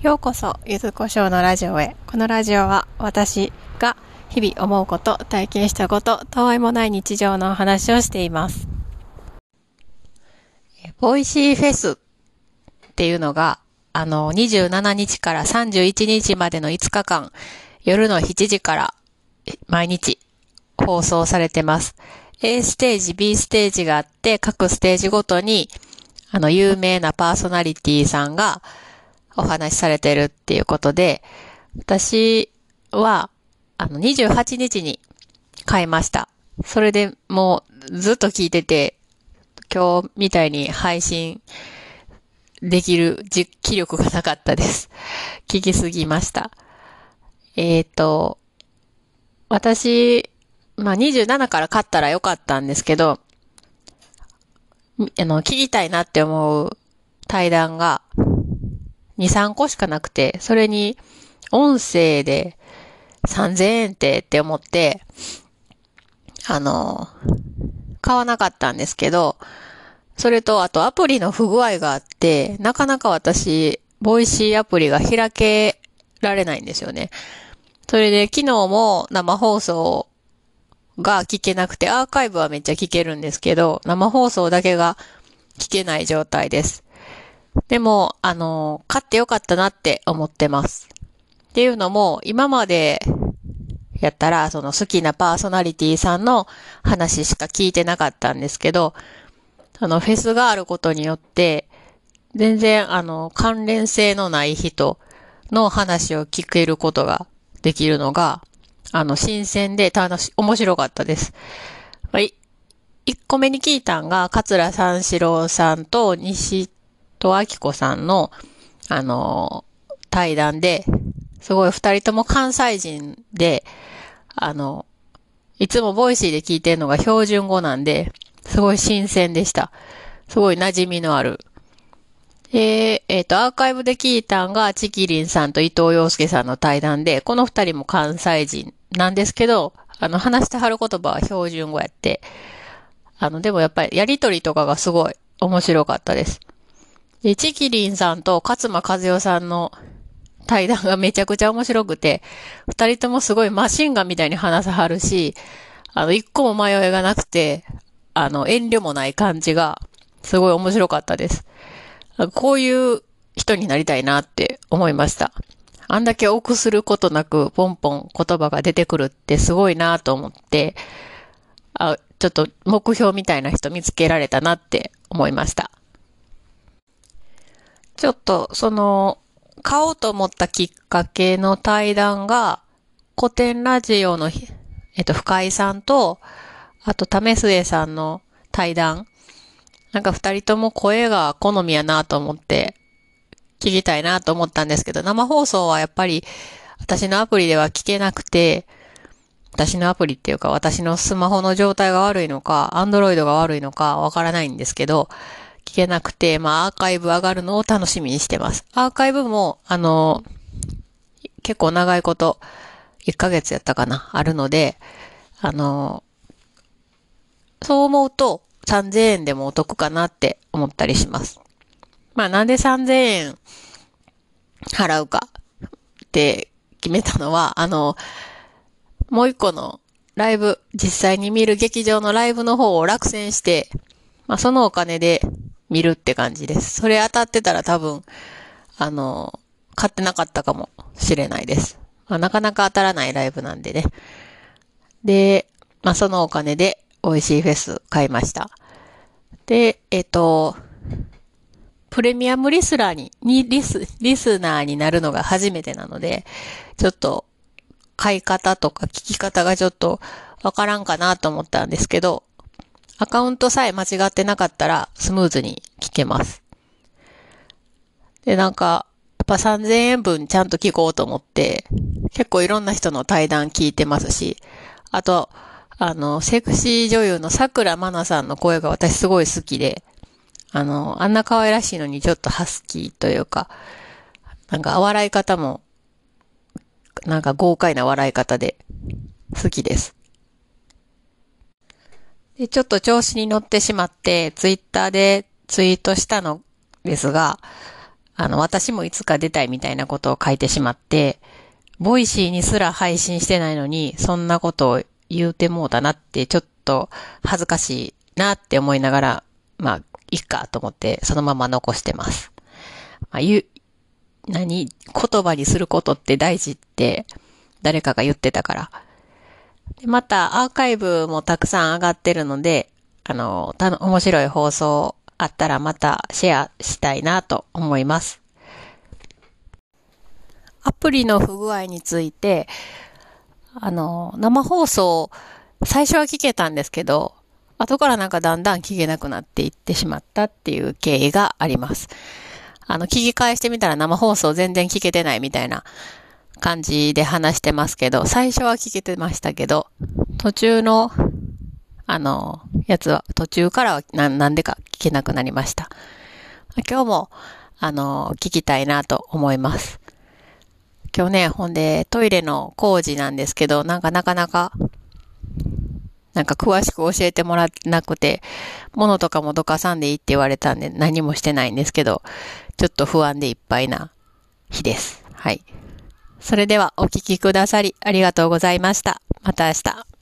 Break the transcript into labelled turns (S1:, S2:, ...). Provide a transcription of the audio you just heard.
S1: ようこそ、ゆずこしょうのラジオへ。このラジオは私が日々思うこと、体験したこと、たわいもない日常のお話をしています。 Voicy フェスっていうのが、あの、27日から31日までの5日間、夜の7時から毎日放送されてます。A ステージ、B ステージがあって、各ステージごとに、あの、有名なパーソナリティさんが、お話しされてるっていうことで、私は、あの、28日に買いました。それでもうずっと聞いてて、今日みたいに配信できる実気力がなかったです。聞きすぎました。えっ、ー、と、私、まあ、27から買ったらよかったんですけど、あの、聞きたいなって思う対談が2、3個しかなくて、それに音声で3000円ってって思って、あの、買わなかったんですけど、それと、あとアプリの不具合があって、なかなか私、 Voicy アプリが開けられないんですよね。それで、昨日も生放送が聞けなくて、アーカイブはめっちゃ聞けるんですけど、生放送だけが聞けない状態です。でも、あの、買ってよかったなって思ってます。っていうのも、今までやったら、その好きなパーソナリティさんの話しか聞いてなかったんですけど、あの、フェスがあることによって、全然、あの、関連性のない人の話を聞けることができるのが、あの、新鮮で楽し、面白かったです。はい。一個目に聞いたんが、桂三四郎さんと西とあきこさんの、あの、対談で、すごい二人とも関西人で、あの、いつも Voicy で聞いてるのが標準語なんで、すごい新鮮でした。すごい馴染みのある。で、えっ、ー、と、アーカイブで聞いたんが、ちきりんさんと伊藤洋介さんの対談で、この二人も関西人なんですけど、あの、話してはる言葉は標準語やって、あの、でもやっぱりやりとりとかがすごい面白かったです。で、チキリンさんと勝間和代さんの対談がめちゃくちゃ面白くて、二人ともすごいマシンガンみたいに話さはるし、あの、一個も迷いがなくて、あの、遠慮もない感じが、すごい面白かったです。こういう人になりたいなって思いました。あんだけ臆することなく、ポンポン言葉が出てくるってすごいなと思って、あ、ちょっと目標みたいな人見つけられたなって思いました。ちょっと、その、買おうと思ったきっかけの対談が、古典ラジオの、えっと、深井さんと、あと、為末さんの対談。なんか二人とも声が好みやなと思って、聞きたいなと思ったんですけど、生放送はやっぱり、私のアプリでは聞けなくて、私のアプリっていうか、私のスマホの状態が悪いのか、アンドロイドが悪いのか、わからないんですけど、聞けなくて、まあ、アーカイブ上がるのを楽しみにしてます。アーカイブも、あの、結構長いこと、1ヶ月やったかな、あるので、あの、そう思うと、3000円でもお得かなって思ったりします。まあ、なんで3000円払うかって決めたのは、あの、もう一個のライブ、実際に見る劇場のライブの方を落選して、まあ、そのお金で見るって感じです。それ当たってたら多分、あの、買ってなかったかもしれないです。まあ、なかなか当たらないライブなんでね。で、まあ、そのお金で美味しいフェス買いました。で、えっ、と、プレミアムリスラーに、にリス、リスナーになるのが初めてなので、ちょっと買い方とか聞き方がちょっとわからんかなと思ったんですけど、アカウントさえ間違ってなかったらスムーズに聞けます。で、なんか、やっぱ3000円分ちゃんと聞こうと思って、結構いろんな人の対談聞いてますし、あと、あの、セクシー女優の桜まなさんの声が私すごい好きで、あの、あんな可愛らしいのにちょっとハスキーというか、なんか笑い方も、なんか豪快な笑い方で好きです。で、ちょっと調子に乗ってしまって、ツイッターでツイートしたのですが、あの、私もいつか出たいみたいなことを書いてしまって、Voicy にすら配信してないのに、そんなことを言うてもうたなって、ちょっと恥ずかしいなって思いながら、まあ、いっかと思って、そのまま残してます。まあ、言う、何？言葉にすることって大事って、誰かが言ってたから。でまた、アーカイブもたくさん上がってるので、あの、たの、面白い放送あったらまたシェアしたいなと思います。アプリの不具合について、あの、生放送、最初は聞けたんですけど、後からなんかだんだん聞けなくなっていってしまったっていう経緯があります。あの、聞き返してみたら生放送全然聞けてないみたいな感じで話してますけど、最初は聞けてましたけど、途中の、あの、やつは、途中からはななんでか聞けなくなりました。今日も、あの、聞きたいなと思います。今日ね、ほんで、トイレの工事なんですけど、なんかなかなか、なんか詳しく教えてもらってなくて、物とかもどかさんでいいって言われたんで何もしてないんですけど、ちょっと不安でいっぱいな日です。はい。それではお聴きくださりありがとうございました。また明日。